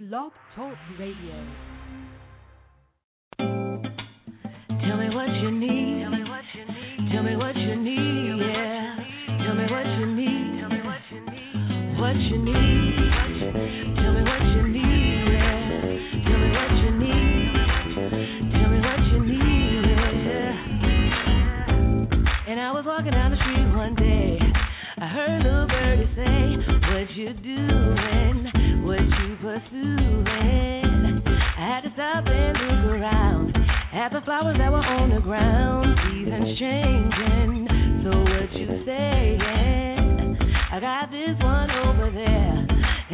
Blog Talk Radio. Tell me what you need. Tell me what you need. Tell me what you need. Yeah. Tell me what you need. Tell me what you need. What you need. At the flowers that were on the ground. Seasons changing, so what you saying? I got this one over there,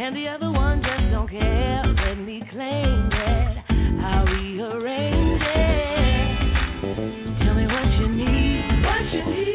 and the other one just don't care. Let me claim it. I'll rearrange it. Tell me what you need. What you need.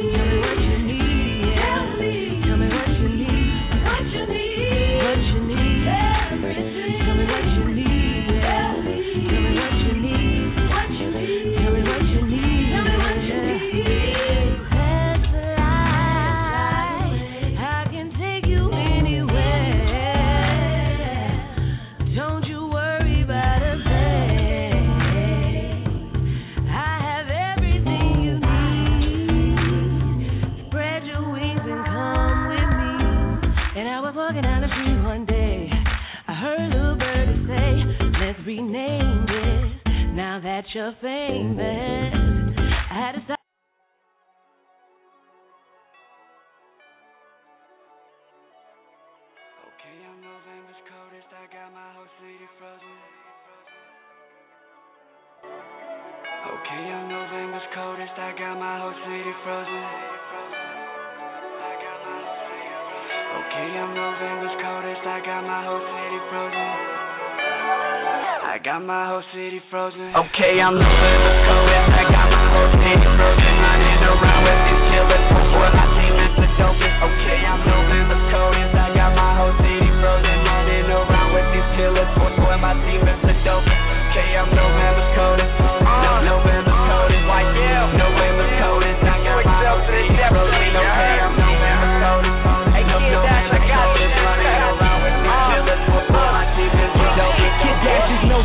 Got my whole city frozen. I got my whole city frozen. Okay, I'm November's coldest. I got my whole city frozen. Running around with these killers before my team is the dopest. Okay, I'm November's coldest. I got my whole city frozen. Running around with these killers before my team is the dopest. Okay, I'm November's coldest. No, November's coldest. White November's coldest. I got my whole city frozen.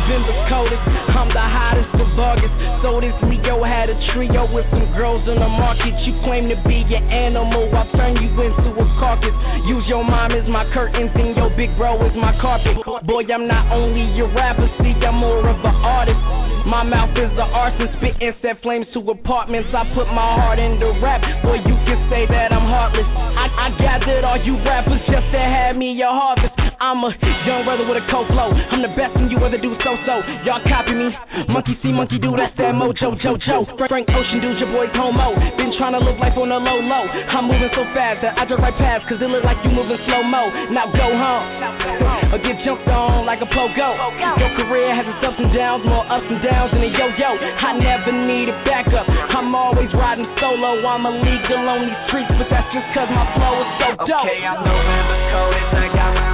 Is November's coldest. I'm the hottest of August. So this Leo had a trio with some girls in the market. You claim to be an animal, I'll turn you into a carcass. Use your mom as my curtains and your big bro as my carpet. Boy, I'm not only a rapper, see, I'm more of an artist. My mouth is the arson, spitting set flames to apartments. I put my heart into rap, boy, you can say that I'm heartless. I, I gathered all you rappers just to have me a harvest. I'm a young brother with a cold flow. I'm the best and you ever do so so. Y'all copy me. Monkey see, monkey do, that's that mojo jojo. Frank Ocean dude, your boy Como. Been trying to live life on a low low. I'm moving so fast that I drive right past cause it look like you moving slow mo. Now go home. Or get jumped on like a pogo. Your career has its ups and downs, more ups and downs than a yo yo. I never need a backup. I'm always riding solo. I'm a illegal on these streets, but that's just cause my flow is so dope. Okay, I'm November's coldest. I got my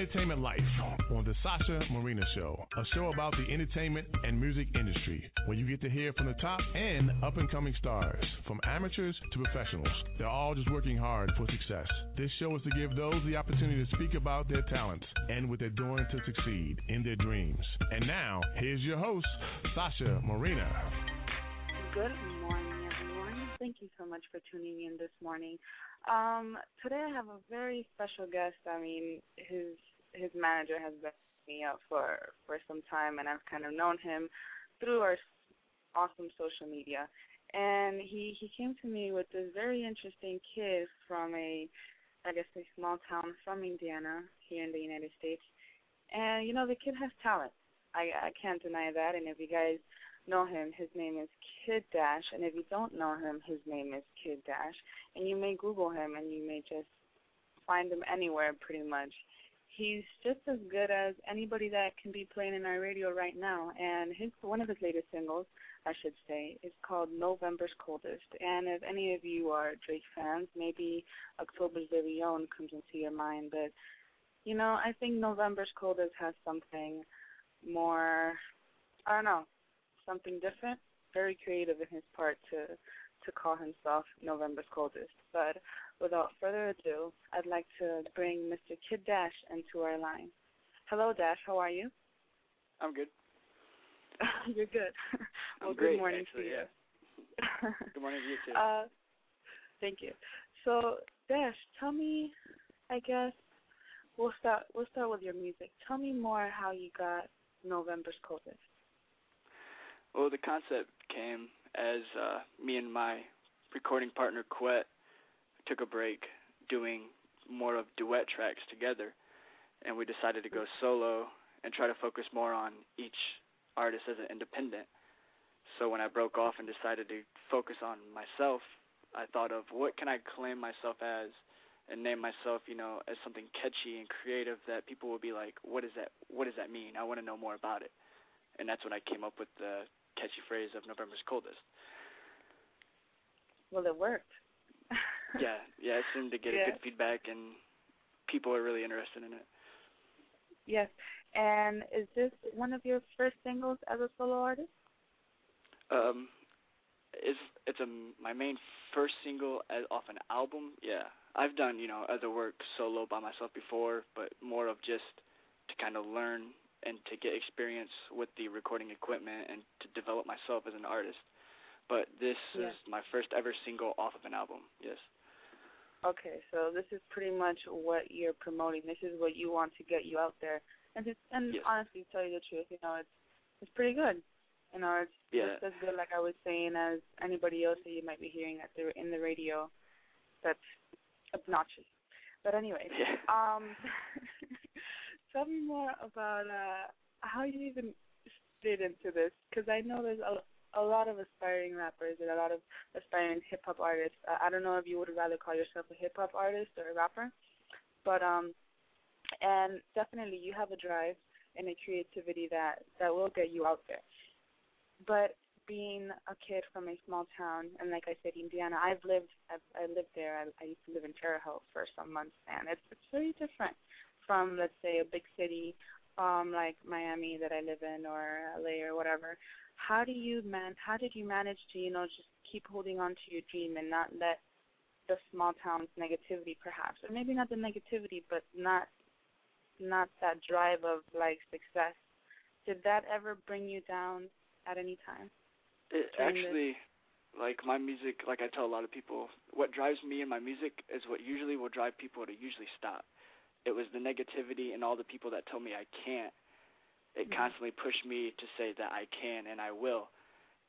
Entertainment Life on the Sasha Marina Show, a show about the entertainment and music industry, where you get to hear from the top and up and coming stars, from amateurs to professionals. They're all just working hard for success. This show is to give those the opportunity to speak about their talents and what they're doing to succeed in their dreams. And now, here's your host, Sasha Marina. Good morning, everyone. Thank you so much for tuning in this morning. Um, today I have a very special guest. I mean, his his manager has been me up for for some time, and I've kind of known him through our awesome social media. And he he came to me with this very interesting kid from a, I guess a small town from Indiana here in the United States. And you know, the kid has talent. I I can't deny that. And if you guys know him, his name is Kidd Dash, and if you don't know him, his name is Kidd Dash. And you may Google him, and you may just find him anywhere, pretty much. He's just as good as anybody that can be playing in our radio right now. And his one of his latest singles, I should say, is called November's Coldest. And if any of you are Drake fans, maybe October's Very Own comes into your mind. But you know, I think November's Coldest has something more. I don't know, something different. Very creative in his part to to call himself November's Coldest. But without further ado, I'd like to bring Mr. Kidd Dash into our line. Hello, Dash. How are you? I'm good. You're good. well, good morning actually, to you. Yeah. good morning to you too. Uh, thank you. So, Dash, tell me. I guess we'll start. We'll start with your music. Tell me more how you got November's Coldest. Well, the concept came as uh, me and my recording partner Quet took a break doing more of duet tracks together, and we decided to go solo and try to focus more on each artist as an independent. So when I broke off and decided to focus on myself, I thought of what can I claim myself as and name myself, you know, as something catchy and creative that people will be like, what is that what does that mean? I want to know more about it. And that's when I came up with the catchy phrase of November's coldest. Well, it worked. yeah, yeah, it seemed to get yeah. a good feedback, and people are really interested in it. Yes, and is this one of your first singles as a solo artist? Um, it's it's a my main first single as off an album. Yeah, I've done you know other work solo by myself before, but more of just to kind of learn and to get experience with the recording equipment and to develop myself as an artist. But this yeah. is my first ever single off of an album. Yes. Okay, so this is pretty much what you're promoting. This is what you want to get you out there. And just and yes. honestly, to tell you the truth, you know, it's it's pretty good. You know, it's yeah. just as good, like I was saying, as anybody else that you might be hearing at the in the radio. That's obnoxious. But anyway, yeah. um, tell me more about uh how you even fit into this, because I know there's a a lot of aspiring rappers and a lot of aspiring hip hop artists. Uh, I don't know if you would rather call yourself a hip hop artist or a rapper, but um, and definitely you have a drive and a creativity that that will get you out there. But being a kid from a small town, and like I said, Indiana, I've lived, I've, I lived there. I, I used to live in Terre Haute for some months, and it's it's very different from let's say a big city um like Miami that I live in or LA or whatever how do you man how did you manage to you know just keep holding on to your dream and not let the small town's negativity perhaps or maybe not the negativity but not not that drive of like success? Did that ever bring you down at any time it actually like my music like i tell a lot of people what drives me in my music is what usually will drive people to usually stop it was the negativity and all the people that tell me i can't it mm-hmm. constantly pushed me to say that I can and I will.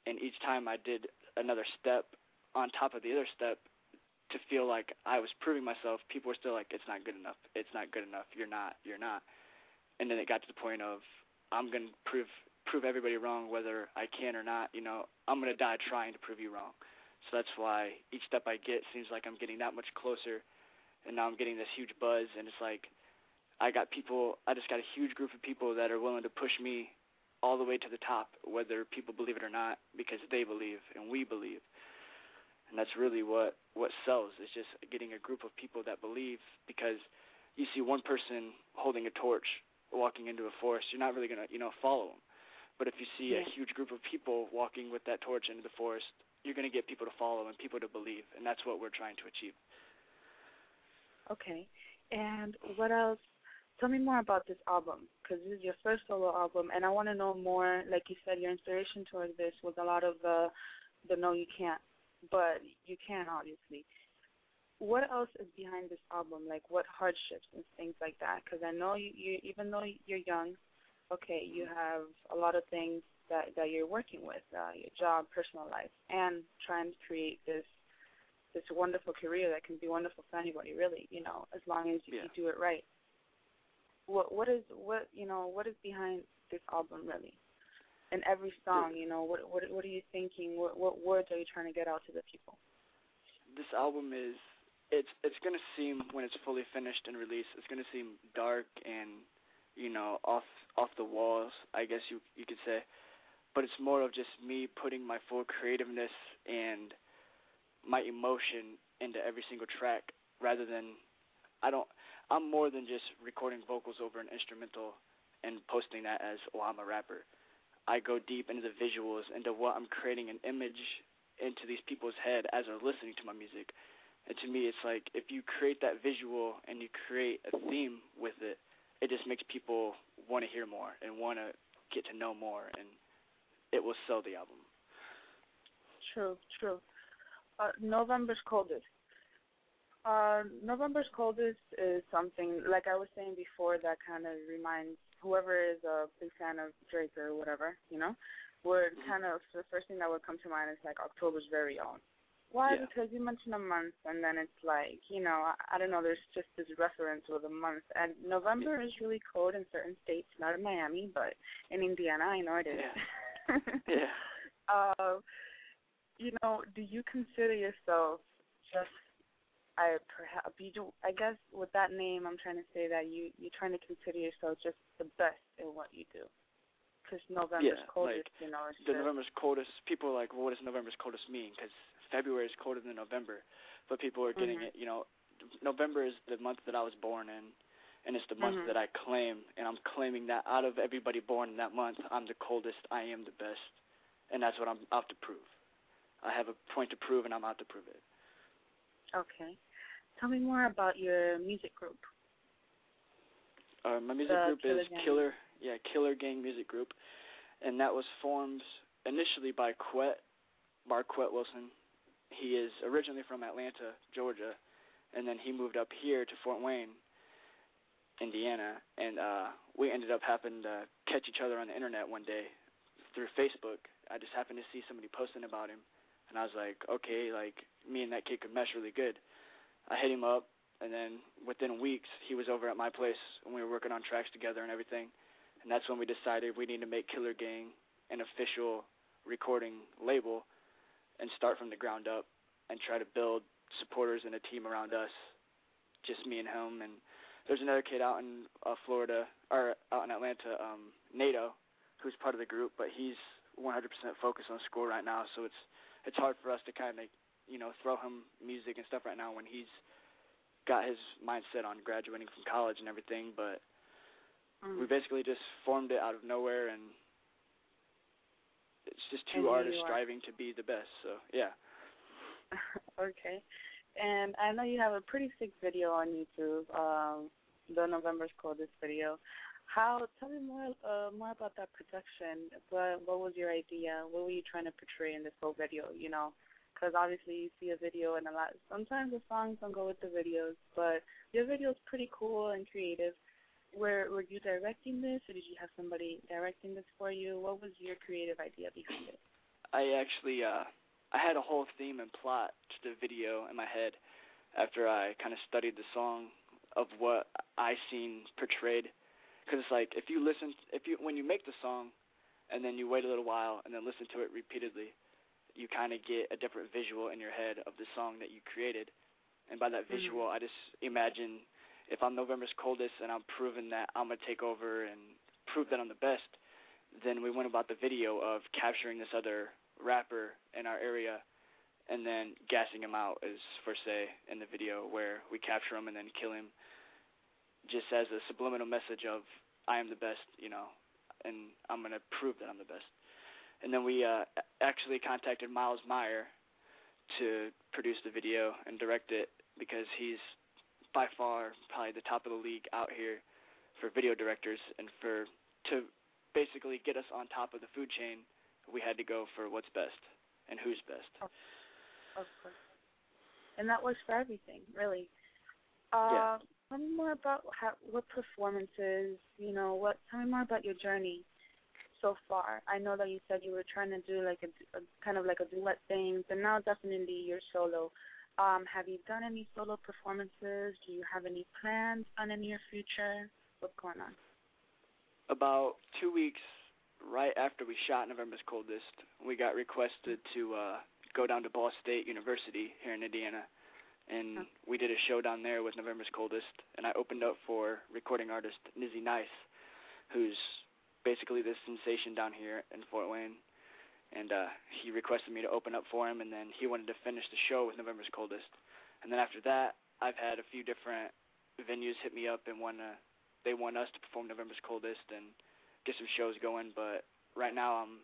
And each time I did another step on top of the other step to feel like I was proving myself, people were still like, It's not good enough. It's not good enough. You're not. You're not. And then it got to the point of I'm gonna prove prove everybody wrong whether I can or not, you know, I'm gonna die trying to prove you wrong. So that's why each step I get seems like I'm getting that much closer and now I'm getting this huge buzz and it's like I got people. I just got a huge group of people that are willing to push me all the way to the top, whether people believe it or not, because they believe and we believe. And that's really what what sells. Is just getting a group of people that believe. Because you see one person holding a torch walking into a forest, you're not really gonna you know follow them. But if you see yeah. a huge group of people walking with that torch into the forest, you're going to get people to follow and people to believe, and that's what we're trying to achieve. Okay. And what else tell me more about this album because this is your first solo album, and I want to know more. Like you said, your inspiration towards this was a lot of the the no, you can't, but you can obviously. What else is behind this album? Like what hardships and things like that? Because I know you, you, even though you're young, okay, you have a lot of things that that you're working with, uh, your job, personal life, and trying to create this this wonderful career that can be wonderful for anybody, really. You know, as long as you, yeah. you do it right what what is what you know what is behind this album really and every song you know what what what are you thinking what what words are you trying to get out to the people this album is it's it's gonna seem when it's fully finished and released, it's gonna seem dark and you know off off the walls, I guess you you could say. But it's more of just me putting my full creativeness and my emotion into every single track, rather than I don't. I'm more than just recording vocals over an instrumental and posting that as oh I'm a rapper. I go deep into the visuals, into what I'm creating an image into these people's head as they're listening to my music. And to me, it's like if you create that visual and you create a theme with it, it just makes people want to hear more and want to get to know more, and it will sell the album. True, true. Uh, November's coldest. Uh, November's coldest is something like I was saying before that kind of reminds whoever is a big fan of Drake or whatever, you know, would mm-hmm. kind of the first thing that would come to mind is like October's very own. Why? Yeah. Because you mentioned a month, and then it's like you know I, I don't know. There's just this reference with a month, and November is really cold in certain states, not in Miami, but in Indiana, I know it is. Yeah. yeah. Uh, you know, do you consider yourself just I perhaps you do. I guess with that name, I'm trying to say that you you're trying to consider yourself just the best in what you do. Because November's yeah, coldest, like, you know. It's the just, November's coldest. People are like, well, what does November's coldest mean? Because February is colder than November, but people are getting mm-hmm. it. You know, November is the month that I was born in, and it's the month mm-hmm. that I claim, and I'm claiming that out of everybody born in that month, I'm the coldest. I am the best, and that's what I'm out to prove. I have a point to prove, and I'm out to prove it. Okay. Tell me more about your music group. Uh, my music the group Killer is Gang. Killer, yeah, Killer Gang Music Group, and that was formed initially by Quet, Marquette Wilson. He is originally from Atlanta, Georgia, and then he moved up here to Fort Wayne, Indiana, and uh we ended up happening to catch each other on the internet one day through Facebook. I just happened to see somebody posting about him, and I was like, okay, like me and that kid could mesh really good. I hit him up, and then within weeks he was over at my place, and we were working on tracks together and everything. And that's when we decided we need to make Killer Gang an official recording label and start from the ground up and try to build supporters and a team around us. Just me and him and there's another kid out in uh, Florida or out in Atlanta, um, Nato, who's part of the group, but he's 100% focused on school right now, so it's it's hard for us to kind of you know throw him music and stuff right now when he's got his mindset on graduating from college and everything. But Mm. we basically just formed it out of nowhere, and it's just two And artists striving to be the best. So yeah, okay. And I know you have a pretty sick video on YouTube, um, the November's Coldest video. How? Tell me more uh, more about that production. What what was your idea? What were you trying to portray in this whole video? You know, because obviously you see a video and a lot. Sometimes the songs don't go with the videos, but your video is pretty cool and creative. Were were you directing this, or did you have somebody directing this for you? What was your creative idea behind it? I actually uh I had a whole theme and plot to the video in my head after I kind of studied the song of what I seen portrayed. Because it's like if you listen, if you when you make the song, and then you wait a little while and then listen to it repeatedly, you kind of get a different visual in your head of the song that you created. And by that mm-hmm. visual, I just imagine if I'm November's coldest and I'm proving that I'm gonna take over and prove that I'm the best, then we went about the video of capturing this other rapper in our area and then gassing him out as for say in the video where we capture him and then kill him just as a subliminal message of I am the best, you know, and I'm going to prove that I'm the best. And then we uh actually contacted Miles Meyer to produce the video and direct it because he's by far probably the top of the league out here for video directors and for to basically get us on top of the food chain we had to go for what's best and who's best. Of course. And that works for everything, really. Uh, Yeah. Tell me more about how, what performances, you know, what. Tell me more about your journey so far. I know that you said you were trying to do like a, a kind of like a duet thing, but now definitely you're solo. Um, have you done any solo performances? Do you have any plans on in your future? What's going on? About two weeks right after we shot November's Coldest, we got requested to uh go down to Ball State University here in Indiana and huh. we did a show down there with November's Coldest, and I opened up for recording artist Nizzy Nice, who's basically this sensation down here in Fort Wayne. And uh he requested me to open up for him and then he wanted to finish the show with November's Coldest. And then after that, I've had a few different venues hit me up and want to they want us to perform November's Coldest and get some shows going, but right now I'm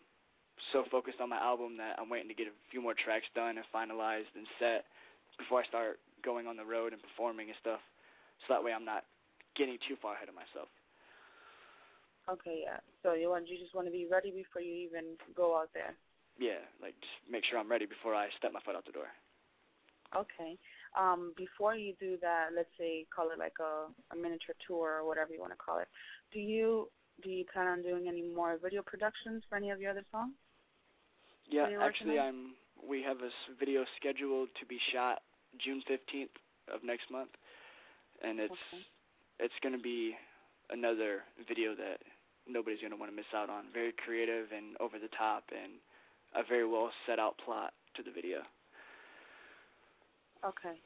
so focused on my album that I'm waiting to get a few more tracks done and finalized and set before I start going on the road and performing and stuff. So that way I'm not getting too far ahead of myself. Okay, yeah. So you want you just want to be ready before you even go out there. Yeah, like just make sure I'm ready before I step my foot out the door. Okay. Um, before you do that, let's say call it like a, a miniature tour or whatever you want to call it. Do you do you plan on doing any more video productions for any of your other songs? Yeah, actually, I'm. We have a video scheduled to be shot June fifteenth of next month, and it's okay. it's going to be another video that nobody's going to want to miss out on. Very creative and over the top, and a very well set out plot to the video. Okay,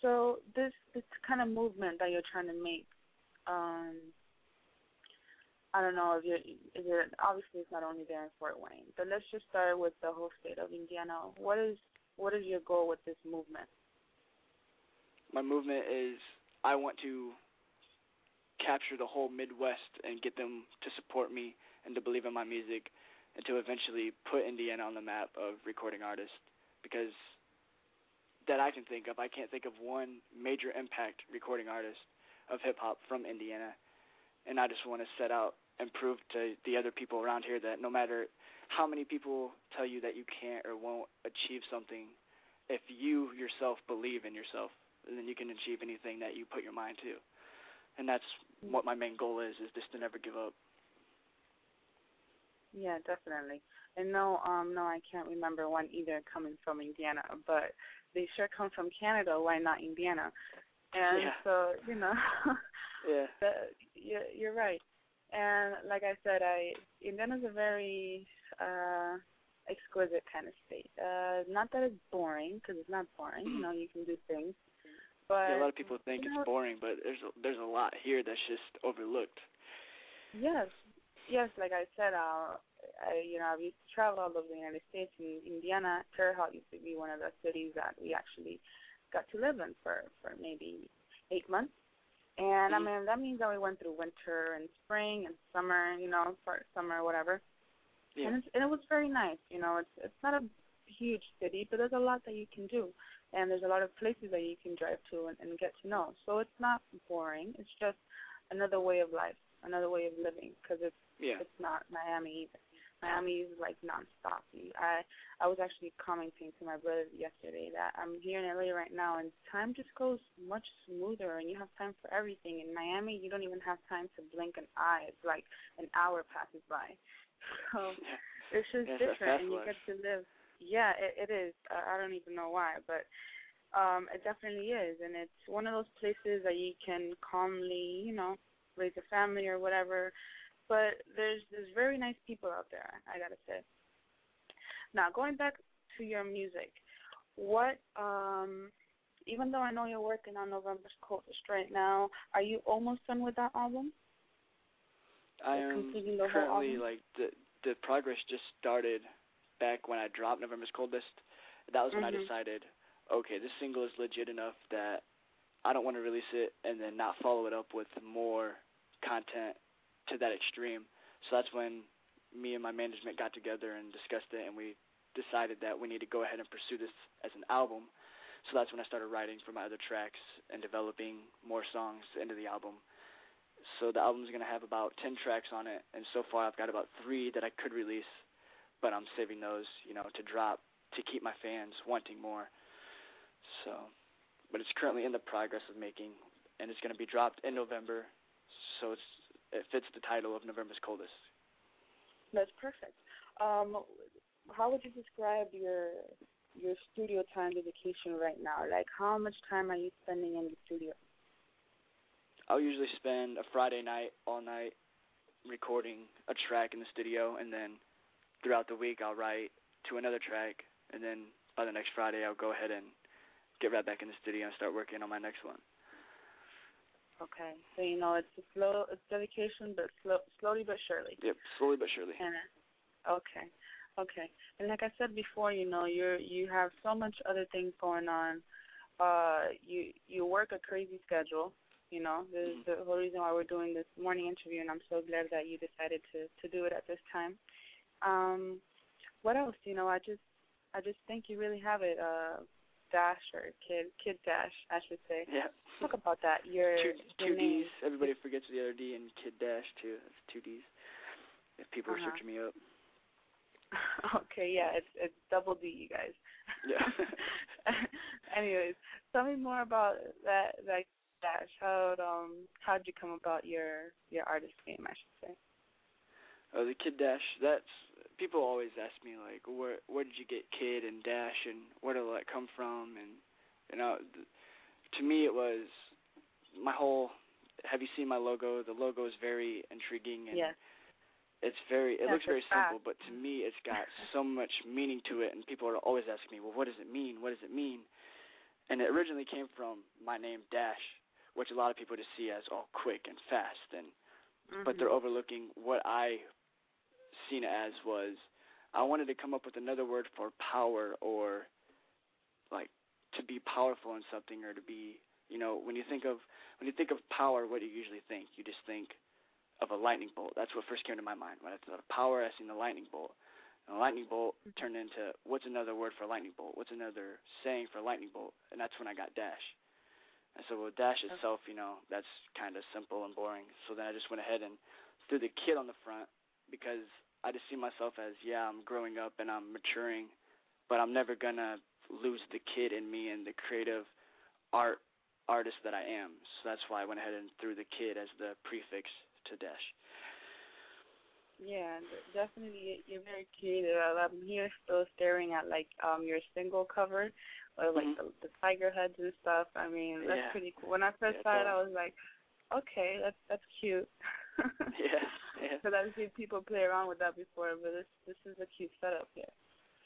so this this kind of movement that you're trying to make, um, I don't know if you're, is it obviously it's not only there in Fort Wayne, but let's just start with the whole state of Indiana. What is what is your goal with this movement? My movement is I want to capture the whole Midwest and get them to support me and to believe in my music and to eventually put Indiana on the map of recording artists because that I can think of, I can't think of one major impact recording artist of hip hop from Indiana. And I just want to set out and prove to the other people around here that no matter how many people tell you that you can't or won't achieve something, if you yourself believe in yourself, then you can achieve anything that you put your mind to. And that's what my main goal is is just to never give up. Yeah definitely. And no um no i can't remember one either coming from indiana but they sure come from canada why not indiana? And yeah. so you know yeah. you're, you're right and like i said i indiana's a very uh exquisite kind of state uh not that it's boring because it's not boring you know you can do things but yeah, a lot of people think you it's boring, but there's a, there's a lot here that's just overlooked. Yes, yes. Like I said, uh, I you know I've used to travel all over the United States. and Indiana, Terre Haute used to be one of the cities that we actually got to live in for for maybe eight months. And mm-hmm. I mean that means that we went through winter and spring and summer, you know, for summer whatever. Yeah. And, it's, and it was very nice. You know, it's it's not a huge city, but there's a lot that you can do and there's a lot of places that you can drive to and, and get to know. So it's not boring. It's just another way of life, another way of living. Because it's yeah. it's not Miami either. Miami is like nonstop. I I was actually commenting to my brother yesterday that I'm here in LA right now, and time just goes much smoother, and you have time for everything. In Miami, you don't even have time to blink an eye. It's like an hour passes by. So it's just yeah, different, and you get to live yeah, it, it is. Uh, I don't even know why, but um, it definitely is, and it's one of those places that you can calmly, you know, raise a family or whatever. But there's there's very nice people out there. I gotta say. Now going back to your music, what um, even though I know you're working on November's Coldest right now, are you almost done with that album? I am completing the whole currently album? like the the progress just started back when I dropped November's Coldest. That was when Mhm. I decided, okay, this single is legit enough that I don't want to release it and then not follow it up with more content to that extreme. So that's when me and my management got together and discussed it, and we decided that we need to go ahead and pursue this as an album. So that's when I started writing for my other tracks and developing more songs into the album. So the album's going to have about 10 tracks on it, and so far I've got about three that I could release, but I'm saving those, you know, to drop to keep my fans wanting more. So, but it's currently in the progress of making, and it's going to be dropped in November. So it's it fits the title of November's Coldest. That's perfect. Um, how would you describe your your studio time dedication right now? Like, how much time are you spending in the studio? I'll usually spend a Friday night all night recording a track in the studio, and then throughout the week I'll write to another track, and then by the next Friday I'll go ahead and get right back in the studio and start working on my next one. Okay, so you know it's a slow, it's dedication, but slow, slowly but surely. Yep, slowly but surely. And, okay, okay, and like I said before, you know you're you have so much other things going on. Uh, you you work a crazy schedule. You know, this is mm-hmm. the whole reason why we're doing this morning interview, and I'm so glad that you decided to to do it at this time. Um, what else? You know, I just I just think you really have it. Uh, Dash or Kid Kidd Dash, I should say. Yeah. Talk about that. Your two, two name. D's. Everybody forgets the other D and Kidd Dash too. That's two D's. If people uh-huh. are searching me up. okay, yeah, it's it's double D, you guys. Yeah. Anyways, tell me more about that that Dash. How um how'd you come about your your artist name? I should say. Oh, the Kidd Dash. That's people always ask me like, where where did you get Kid and Dash and where did that come from? And you know, th- to me it was my whole. Have you seen my logo? The logo is very intriguing and yes. it's very. It yes, looks very fast. simple, but to me it's got so much meaning to it, and people are always asking me, well, what does it mean? What does it mean? And it originally came from my name Dash, which a lot of people just see as oh quick and fast, and mm-hmm. but they're overlooking what I seen it as was I wanted to come up with another word for power or like to be powerful in something or to be you know when you think of when you think of power what do you usually think? You just think of a lightning bolt. That's what first came to my mind when I thought of power. I seen the lightning bolt. And the lightning bolt turned into what's another word for lightning bolt? What's another saying for lightning bolt? And that's when I got dash. And so with dash itself you know that's kind of simple and boring. So then I just went ahead and threw the kid on the front because I just see myself as yeah, I'm growing up and I'm maturing, but I'm never gonna lose the kid in me and the creative art artist that I am. So that's why I went ahead and threw the kid as the prefix to Dash. Yeah, definitely. You're very creative. I'm here still staring at like um your single cover, or like mm-hmm. the, the tiger heads and stuff. I mean, that's yeah. pretty cool. When I first yeah, saw it, I was like, okay, that's that's cute. yeah, yeah. Because I've seen people play around with that before, but this this is a cute setup here.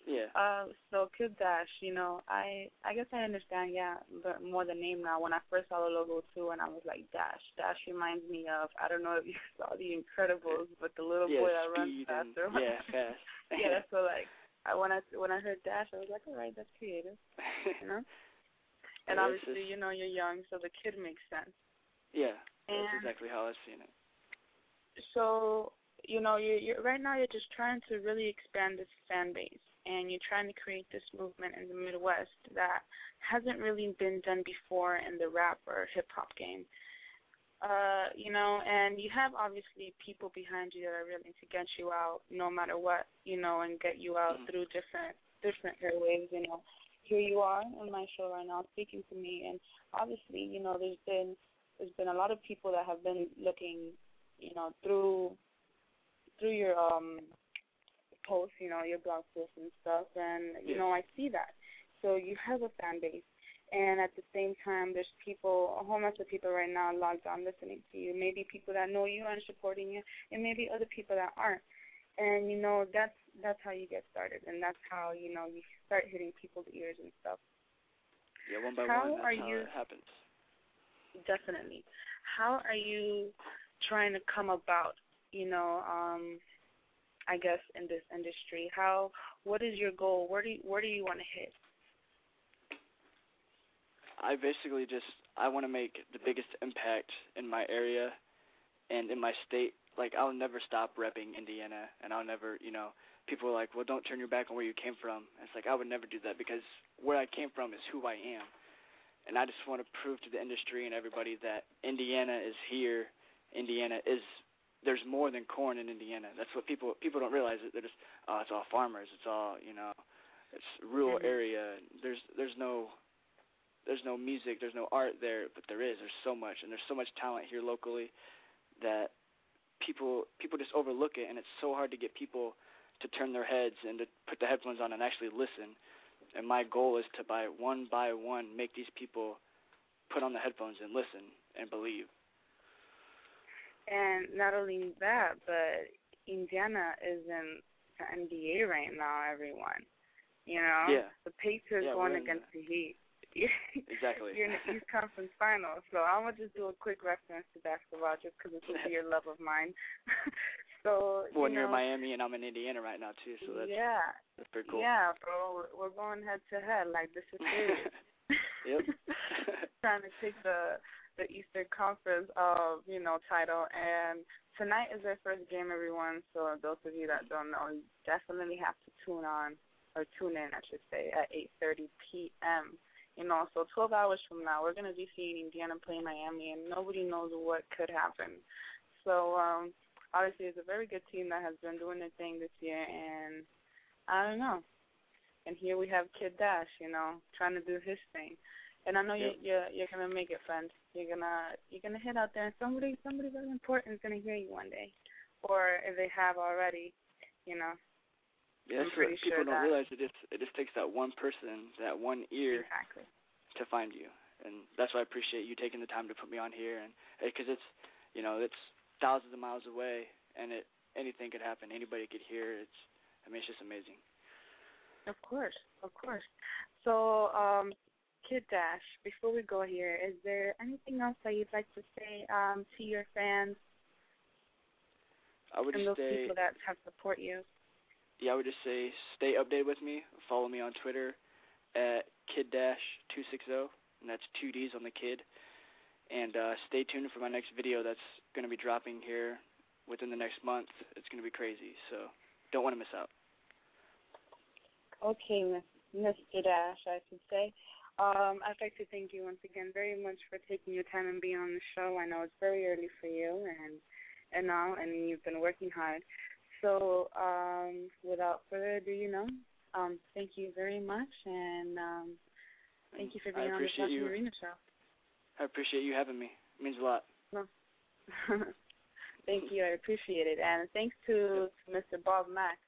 Yeah. Uh, so Kidd Dash, you know, I I guess I understand, yeah, but more the name now. When I first saw the logo too, and I was like, Dash. Dash reminds me of I don't know if you saw The Incredibles, but the little yeah, boy that runs faster. And, yeah, fast. yeah, so like I when I when I heard Dash, I was like, all right, that's creative, you know. and yeah, obviously, just, you know, you're young, so the kid makes sense. Yeah, and that's exactly how I've seen it. So you know, you're, you're right now. You're just trying to really expand this fan base, and you're trying to create this movement in the Midwest that hasn't really been done before in the rap or hip hop game. Uh, you know, and you have obviously people behind you that are willing to get you out no matter what, you know, and get you out mm-hmm. through different different airwaves, you know. Here you are on my show right now speaking to me and obviously, you know, there's been there's been a lot of people that have been looking, you know, through through your um posts, you know, your blog posts and stuff and you Yeah. know, I see that. So you have a fan base and at the same time there's people a whole bunch of people right now logged on listening to you maybe people that know you and supporting you and maybe other people that aren't and you know that's that's how you get started and that's how you know you start hitting people's ears and stuff Yeah, one by How one. That's are how you- it happens. definitely how are you trying to come about you know um i guess in this industry how what is your goal where do you, where do you want to hit I basically just I want to make the biggest impact in my area and in my state. Like I'll never stop repping Indiana, and I'll never, you know, people are like, well, don't turn your back on where you came from. And it's like I would never do that because where I came from is who I am, and I just want to prove to the industry and everybody that Indiana is here. Indiana is there's more than corn in Indiana. That's what people people don't realize. It they're just oh, it's all farmers. It's all you know, it's rural Mhm. area. There's there's no there's no music, there's no art there, but there is. There's so much, and there's so much talent here locally that people people just overlook it, and it's so hard to get people to turn their heads and to put the headphones on and actually listen. And my goal is to by one by one make these people put on the headphones and listen and believe. And not only that, but Indiana is in the NBA right now. Everyone, you know, Yeah. the Pacers Yeah, going against the Heat. exactly. you're in the East Conference Finals, so I'm gonna just do a quick reference to basketball, just because it's a dear love of mine. so well, you you're in Miami and I'm in Indiana right now too, so that's yeah, that's pretty cool. yeah, bro. We're, we're going head to head. Like this is serious. yep. Trying to take the the Eastern Conference, of you know, title. And tonight is their first game, everyone. So those of you that don't know, you definitely have to tune on or tune in, I should say, at 8:30 p.m. You know, so 12 hours from now, we're gonna be seeing Indiana play Miami, and nobody knows what could happen. So um, obviously, it's a very good team that has been doing their thing this year, and I don't know. And here we have Kidd Dash, you know, trying to do his thing. And I know Yep. you you're you're gonna make it, friend. You're gonna you're gonna hit out there, and somebody somebody very important is gonna hear you one day, or if they have already, you know. Yeah, that's what people sure don't that- realize. It just it just takes that one person, that one ear, Exactly. to find you, and that's why I appreciate you taking the time to put me on here, and because it's, you know, it's thousands of miles away, and it anything could happen. Anybody could hear. It's, I mean, it's just amazing. Of course, of course. So, um, Kidd Dash, before we go here, is there anything else that you'd like to say um, to your fans I would and just those say, people that have support you? yeah, I would just say, stay updated with me. Follow me on Twitter at kid dash two six zero, and that's two D's on the kid. And uh, stay tuned for my next video that's going to be dropping here within the next month. It's going to be crazy, so don't want to miss out. Okay, Mr. Dash, I should say. Um, I'd like to thank you once again very much for taking your time and being on the show. I know it's very early for you and and all, and you've been working hard. So, um, without further ado, you know, um, thank you very much, and um, thank you for being on the appreciate you. Marina show. I appreciate you having me. It means a lot. No. Thank you. I appreciate it. And thanks to, to Mr. Bob Mack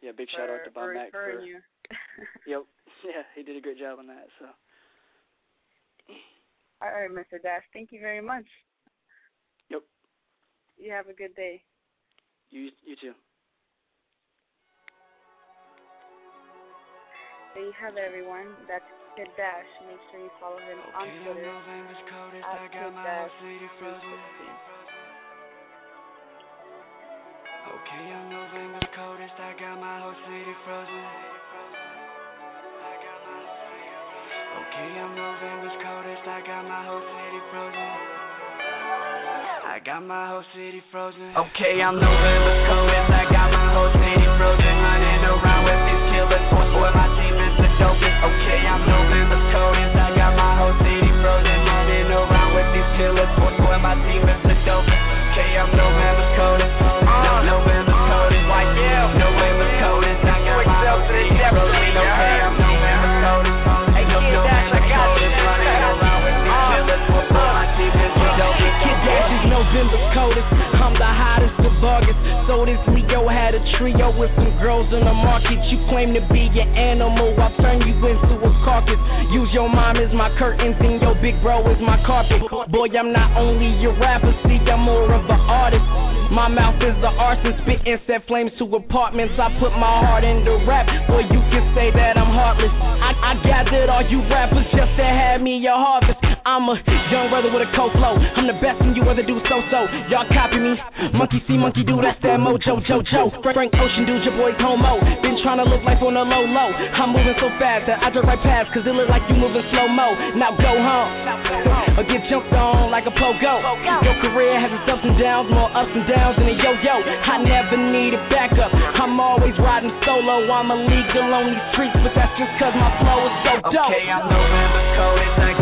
Yeah, big shout out to Bob for Mack referring for. you. Yep. Yeah, he did a great job on that. So. All right, Mr. Dash. Thank you very much. Yep. You have a good day. You you too. There you have it, everyone. That's Kidd Dash. Make sure you follow him on Okay, I'm Twitter November's coldest. at I Kid got my Dash whole city frozen. Okay, I'm November's coldest. I got my whole city frozen. Okay, I'm November's coldest. I got my whole city frozen. I got my whole city frozen. Okay, I'm November's coldest. I got my whole city frozen. Running around with these killers. Boy, boy, my team is the dopest. Okay, I'm November's coldest. I got my whole city frozen. Running around with these killers. Boy, boy, my team is the dopest. Okay, I'm November's coldest. No, November's coldest. Like yeah, November's coldest. I got my whole city frozen. Okay, I'm Is November's coldest. I'm the hottest of August. So this Leo had a trio with some girls in the market. You claim to be an animal, I'll turn you into a carcass. Use your mom as my curtains and your big bro as my carpet. Boy, I'm not only a rapper, see, I'm more of an artist. My mouth is the arson, spitting set flames to apartments. I put my heart into rap, boy, you can say that I'm heartless. I, I gathered all you rappers just to have me a harvest. I'm a young brother with a cold flow. I'm the best and you other do so so. Y'all copy me. Monkey see, monkey do, that's that mojo jojo. Frank Ocean dude, your boy's homo. Been trying to live life on a low low. I'm moving so fast that I drive right past, cause it look like you moving slow mo. Now go home. Or get jumped on like a pogo. Your career has its ups and downs, more ups and downs than a yo yo. I never need a backup. I'm always riding solo. I'm a illegal on these streets, but that's just cause my flow is so dope. Okay, I'm. I got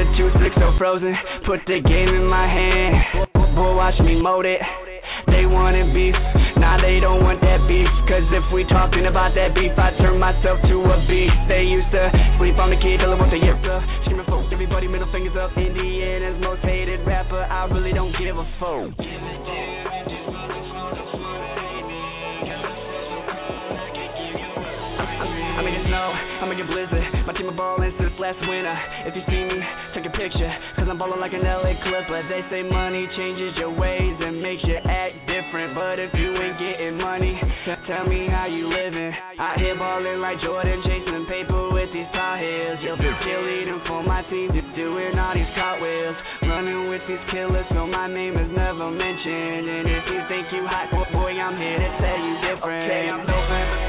the two six so frozen. Put the game in my hand. Boy, watch me mold it. they wanted beef. Now they don't want that beef. Cause if we talking about that beef, I turn myself to a beast. They used to sleep on the kid till I want to yip Screaming folk, everybody middle fingers up. Indiana's most hated rapper. I really don't give a fuck. I'm in the snow, I'm in your blizzard. My team are ballin' since last winter. If you see me, take a picture. Cause I'm ballin' like an LA Clipper. They say money changes your ways and makes you act different. But if you ain't getting money, tell me how you living. I here ballin' like Jordan, chasing paper with these tall heels. You'll be cheerleading for my team, just doing all these cartwheels. Running with these killers, so my name is never mentioned. And if you think you hot, boy, I'm here to tell you different. Okay, I'm November's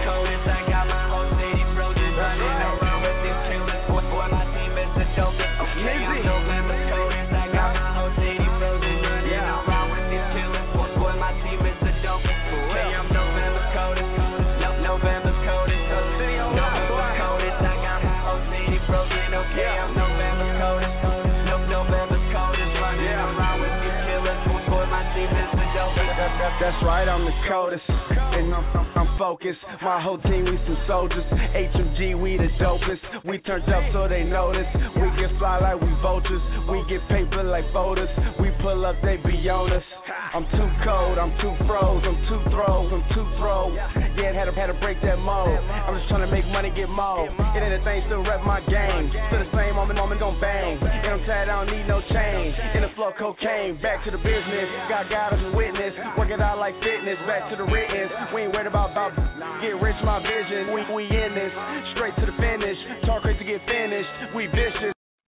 That's right, That got my old city frozen. Yeah, I'm the coldest. And I'm, I'm, I'm focused. My whole team, we some soldiers. HMG, we the dopest. We turned up so they notice. We get fly like we vultures. We get paper like voters. We pull up, they be on us. I'm too cold, I'm too froze, I'm too throws, I'm too throw. Yeah, had to, had to break that mold. I'm just trying to make money, get more. It ain't a thing, still rep my game. Still the same moment, moment, don't bang. And I'm tired, I don't need no change. In the flow, cocaine, back to the business. Got God as a witness. Work it out like fitness, back to the written. We ain't worried about, about get rich, my vision. We, we in this, straight to the finish. Talk crazy, get finished. We vicious.